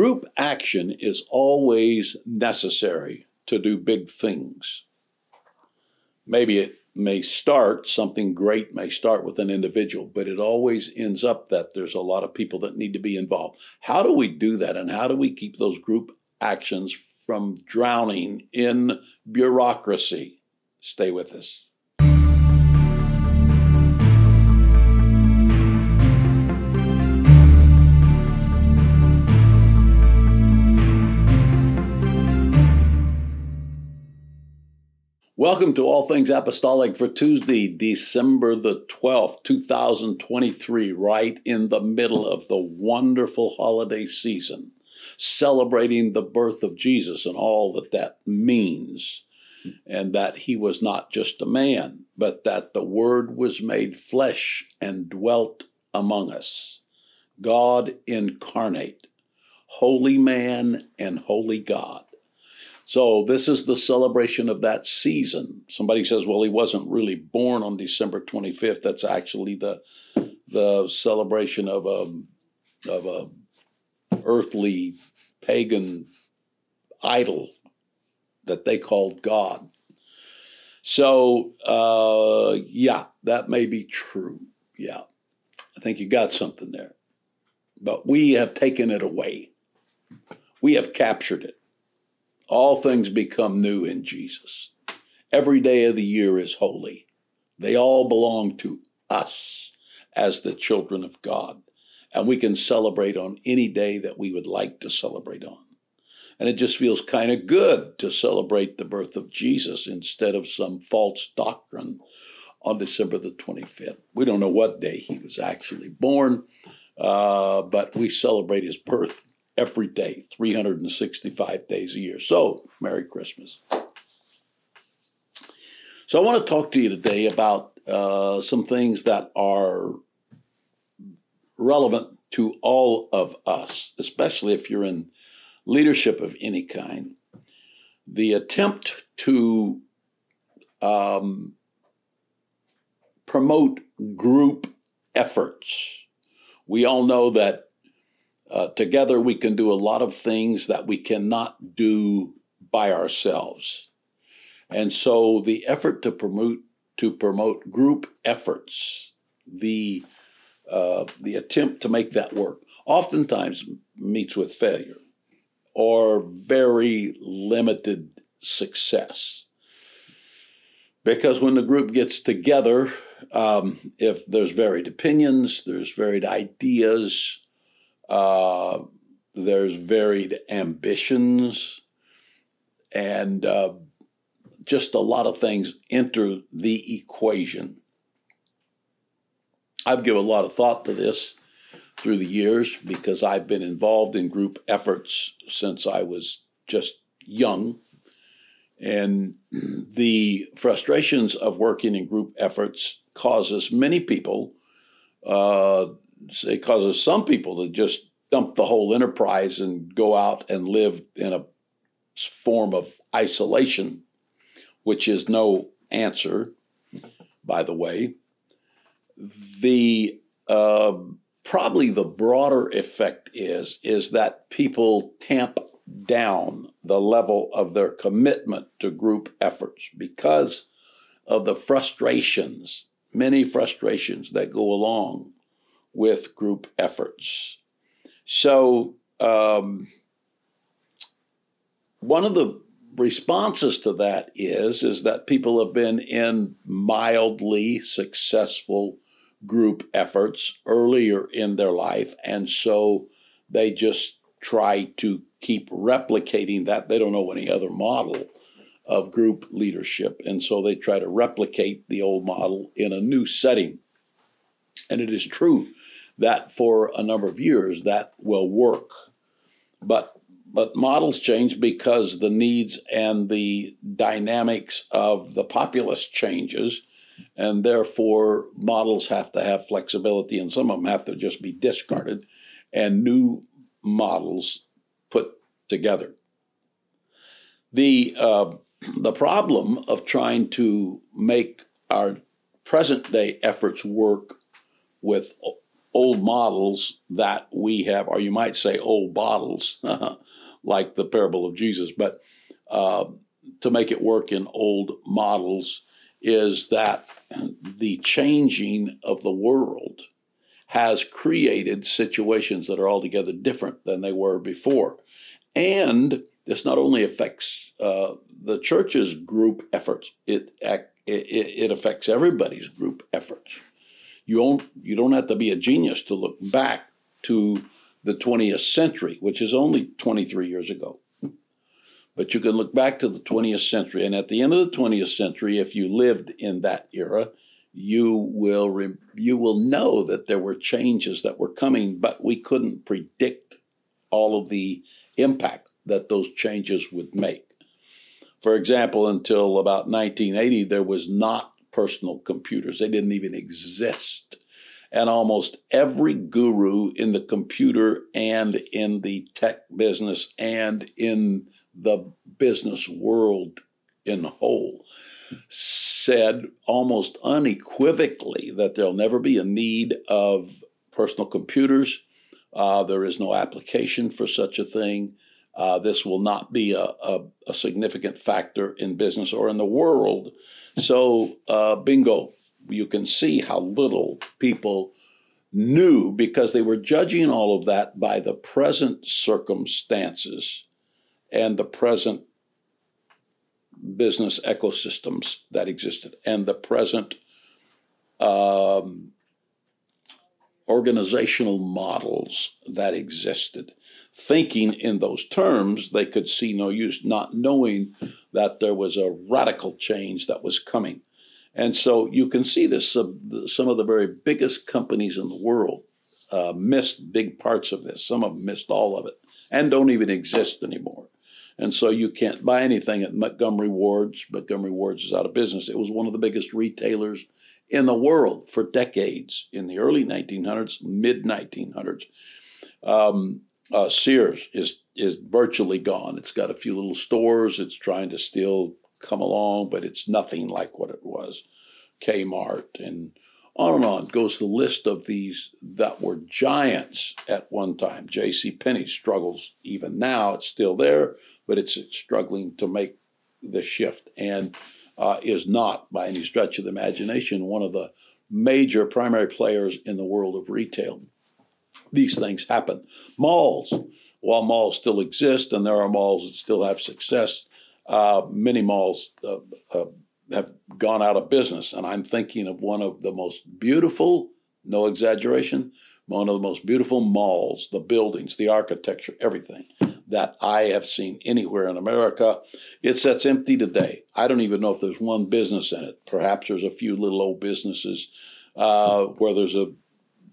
group action is always necessary to do big things. Maybe it may start, something great may start with an individual, but it always ends up that there's a lot of people that need to be involved. How do we do that? And how do we keep those group actions from drowning in bureaucracy? Stay with us. Welcome to All Things Apostolic for Tuesday, December the 12th, 2023, right in the middle of the wonderful holiday season, celebrating the birth of Jesus and all that that means, and that he was not just a man, but that the Word was made flesh and dwelt among us. God incarnate, holy man and holy God so this is the celebration of that season. Somebody says, "Well, he wasn't really born on December 25th." That's actually the the celebration of a of a earthly pagan idol that they called God. So uh, yeah, that may be true. Yeah, I think you got something there, but we have taken it away. We have captured it. All things become new in Jesus. Every day of the year is holy. They all belong to us as the children of God. And we can celebrate on any day that we would like to celebrate on. And it just feels kind of good to celebrate the birth of Jesus instead of some false doctrine on December the 25th. We don't know what day he was actually born, uh, but we celebrate his birth every day, 365 days a year. So, Merry Christmas. So, I want to talk to you today about uh, some things that are relevant to all of us, especially if you're in leadership of any kind. The attempt to um, promote group efforts. We all know that uh, together, we can do a lot of things that we cannot do by ourselves. And so, the effort to promote to promote group efforts, the uh, the attempt to make that work, oftentimes meets with failure or very limited success. Because when the group gets together, um, if there's varied opinions, there's varied ideas, uh, there's varied ambitions, and uh, just a lot of things enter the equation. I've given a lot of thought to this through the years because I've been involved in group efforts since I was just young. And the frustrations of working in group efforts causes many people uh, it causes some people to just dump the whole enterprise and go out and live in a form of isolation, which is no answer, by the way. The uh, probably the broader effect is is that people tamp down the level of their commitment to group efforts because of the frustrations, many frustrations that go along with group efforts. So, um, one of the responses to that is is that people have been in mildly successful group efforts earlier in their life and so they just try to keep replicating that they don't know any other model of group leadership and so they try to replicate the old model in a new setting and it is true that for a number of years that will work. But but models change because the needs and the dynamics of the populace changes, and therefore models have to have flexibility, and some of them have to just be discarded, and new models put together. The uh, the problem of trying to make our present day efforts work with old models that we have, or you might say old bottles, like the parable of Jesus, but uh, to make it work in old models is that the changing of the world has created situations that are altogether different than they were before. And this not only affects uh, the church's group efforts, it, it, it affects everybody's group efforts. You don't, you don't have to be a genius to look back to the 20th century, which is only 23 years ago. But you can look back to the 20th century, and at the end of the 20th century, if you lived in that era, you will re- you will know that there were changes that were coming, but we couldn't predict all of the impact that those changes would make. For example, until about 1980, there was not personal computers; they didn't even exist. And almost every guru in the computer and in the tech business and in the business world in whole said almost unequivocally that there'll never be a need of personal computers. Uh, there is no application for such a thing. Uh, this will not be a, a, a, significant factor in business or in the world. So, uh, bingo, you can see how little people knew because they were judging all of that by the present circumstances and the present business ecosystems that existed and the present um, organizational models that existed. Thinking in those terms, they could see no use, not knowing that there was a radical change that was coming. And so you can see this. Uh, some of the very biggest companies in the world uh, missed big parts of this. Some of them missed all of it and don't even exist anymore. And so you can't buy anything at Montgomery Ward's. Montgomery Ward's is out of business. It was one of the biggest retailers in the world for decades in the early 1900s, mid 1900s. Um, uh, Sears is is virtually gone. It's got a few little stores. It's trying to still come along, but it's nothing like what it was. Kmart and on and on goes the list of these that were giants at one time. J.C. Penney struggles even now. It's still there but it's struggling to make the shift and uh, is not, by any stretch of the imagination, one of the major primary players in the world of retail. These things happen. Malls, while malls still exist and there are malls that still have success, uh, many malls uh, uh have gone out of business. And I'm thinking of one of the most beautiful, no exaggeration, one of the most beautiful malls, the buildings, the architecture, everything that I have seen anywhere in America. It sits empty today. I don't even know if there's one business in it. Perhaps there's a few little old businesses uh, where there's a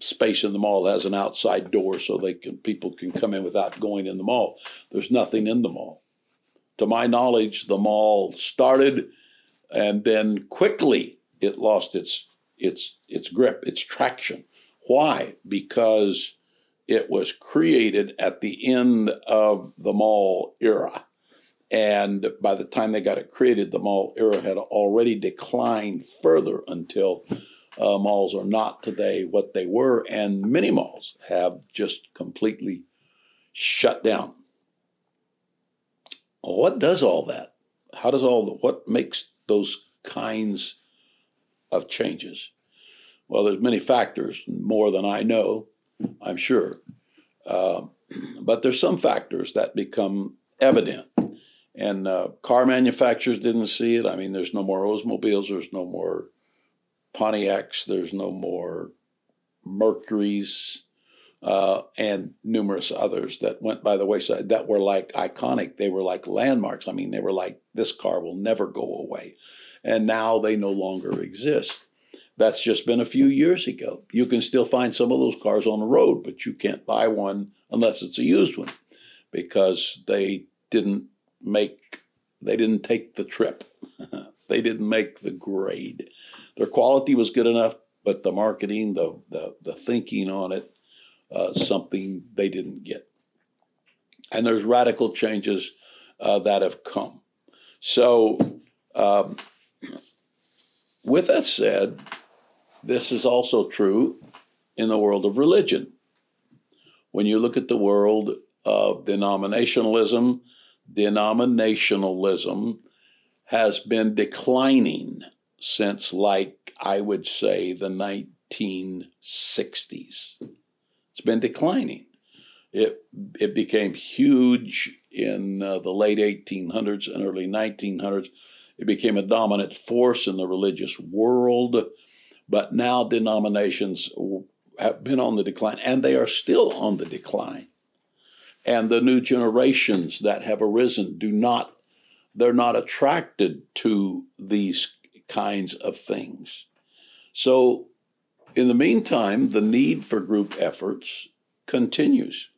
space in the mall has an outside door so they can people can come in without going in the mall. There's nothing in the mall. To my knowledge, the mall started and then quickly it lost its its its grip, its traction. Why? Because it was created at the end of the mall era. And by the time they got it created, the mall era had already declined further until uh, malls are not today what they were. And many malls have just completely shut down. What does all that? How does all the, what makes those kinds of changes? Well, there's many factors, more than I know. I'm sure. Uh, but there's some factors that become evident. And uh, car manufacturers didn't see it. I mean, there's no more Oldsmobiles, there's no more Pontiacs, there's no more Mercuries, uh, and numerous others that went by the wayside that were like iconic. They were like landmarks. I mean, they were like, this car will never go away. And now they no longer exist. That's just been a few years ago. You can still find some of those cars on the road, but you can't buy one unless it's a used one because they didn't make they didn't take the trip. they didn't make the grade. Their quality was good enough, but the marketing, the the, the thinking on it, uh, something they didn't get. And there's radical changes uh, that have come. So, um, with that said, this is also true in the world of religion. When you look at the world of denominationalism, denominationalism has been declining since, like I would say, the 1960s. It's been declining. It, it became huge in uh, the late 1800s and early 1900s. It became a dominant force in the religious world, but now denominations have been on the decline, and they are still on the decline. And the new generations that have arisen do not, they're not attracted to these kinds of things. So, in the meantime, the need for group efforts continues.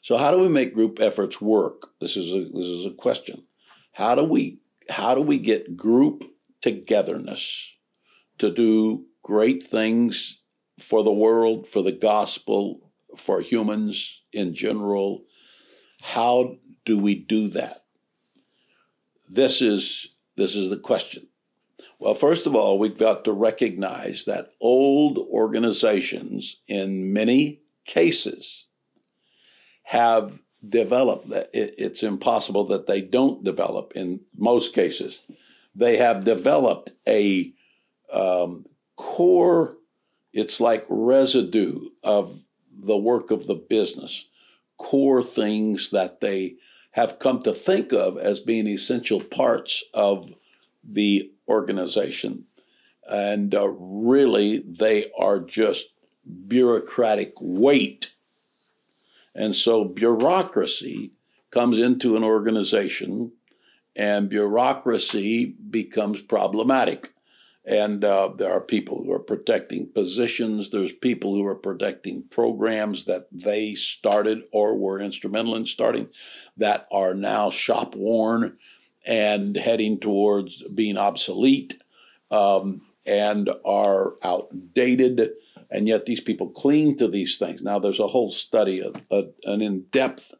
So, how do we make group efforts work? This is a, this is a question. How do we how do we get group togetherness to do great things for the world, for the gospel, for humans in general? How do we do that? This is this is the question. Well, first of all, we've got to recognize that old organizations, in many cases, have developed. It's impossible that they don't develop in most cases. They have developed a um, core, it's like residue of the work of the business, core things that they have come to think of as being essential parts of the organization. And uh, really, they are just bureaucratic weight. And so, bureaucracy comes into an organization, and bureaucracy becomes problematic. And uh, there are people who are protecting positions. There's people who are protecting programs that they started or were instrumental in starting that are now shop worn and heading towards being obsolete um, and are outdated. And yet these people cling to these things. Now, there's a whole study, a, a, an in depth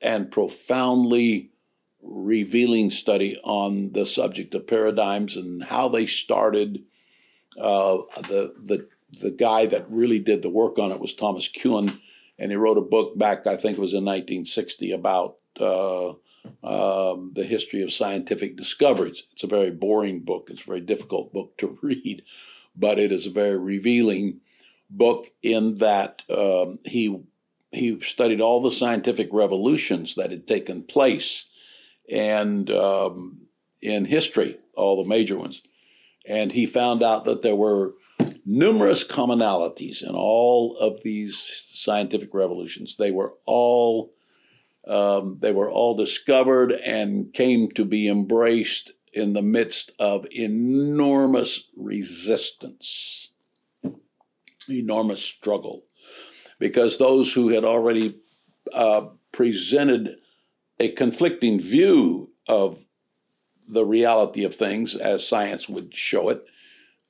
and profoundly revealing study on the subject of paradigms and how they started. Uh, the, the, the guy that really did the work on it was Thomas Kuhn, and he wrote a book back, I think it was in 1960, about uh, um, the history of scientific discoveries. It's a very boring book. It's a very difficult book to read, but it is a very revealing book in that um, he he studied all the scientific revolutions that had taken place and um, in history, all the major ones, and he found out that there were numerous commonalities in all of these scientific revolutions. They were all um, they were all discovered and came to be embraced in the midst of enormous resistance, enormous struggle, because those who had already uh, presented a conflicting view of the reality of things as science would show it.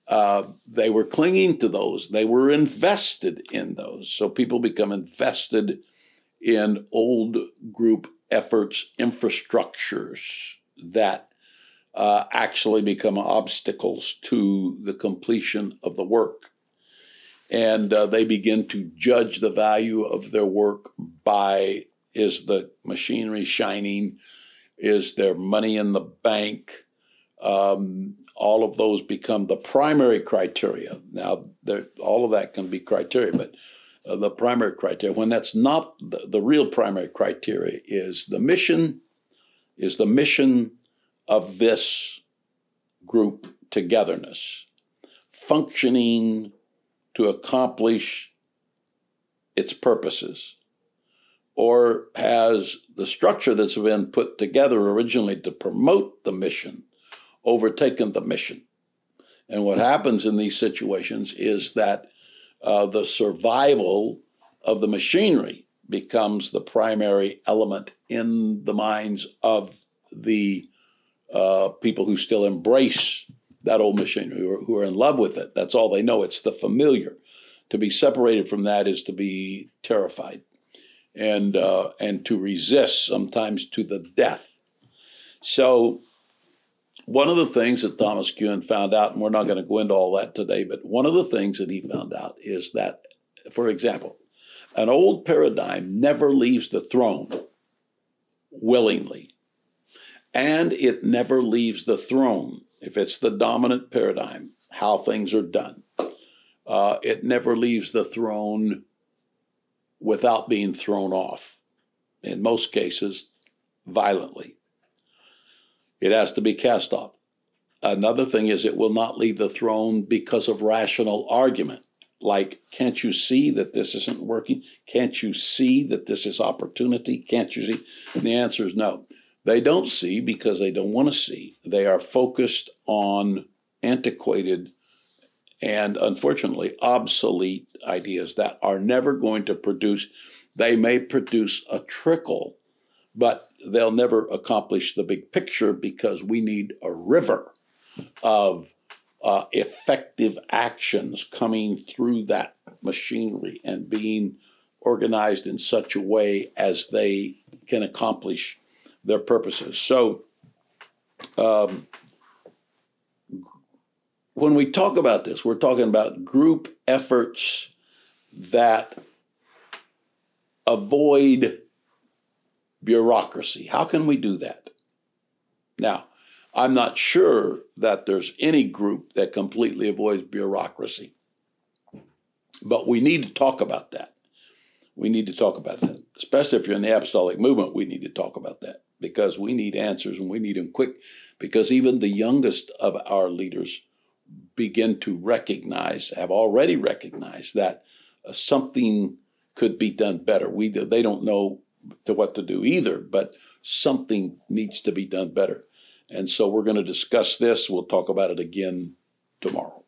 Uh, they were clinging to those. They were invested in those. So people become invested in old group efforts, infrastructures that uh, actually become obstacles to the completion of the work. And uh, they begin to judge the value of their work by is the machinery shining? Is there money in the bank? Um, all of those become the primary criteria. Now, all of that can be criteria, but uh, the primary criteria, when that's not the, the real primary criteria, is the mission, is the mission of this group togetherness, functioning to accomplish its purposes, or has the structure that's been put together originally to promote the mission overtaken the mission. And what happens in these situations is that uh, the survival of the machinery becomes the primary element in the minds of the uh, people who still embrace that old machinery, who are, who are in love with it. That's all they know. It's the familiar. To be separated from that is to be terrified, and uh, and to resist sometimes to the death. So one of the things that Thomas Kuhn found out, and we're not going to go into all that today, but one of the things that he found out is that, for example, an old paradigm never leaves the throne willingly, and it never leaves the throne if it's the dominant paradigm, how things are done. Uh, it never leaves the throne without being thrown off. In most cases, violently. It has to be cast off. Another thing is it will not leave the throne because of rational argument. Like, can't you see that this isn't working? Can't you see that this is opportunity? Can't you see? And the answer is no. They don't see because they don't want to see. They are focused on antiquated and unfortunately obsolete ideas that are never going to produce. They may produce a trickle, but they'll never accomplish the big picture because we need a river of uh, effective actions coming through that machinery and being organized in such a way as they can accomplish their purposes. So, um, when we talk about this, we're talking about group efforts that avoid bureaucracy. How can we do that? Now, I'm not sure that there's any group that completely avoids bureaucracy, but we need to talk about that. We need to talk about that, especially if you're in the apostolic movement. We need to talk about that because we need answers and we need them quick because even the youngest of our leaders begin to recognize, have already recognized that uh, something could be done better. We they don't know to what to do either, but something needs to be done better. And so we're going to discuss this. We'll talk about it again tomorrow.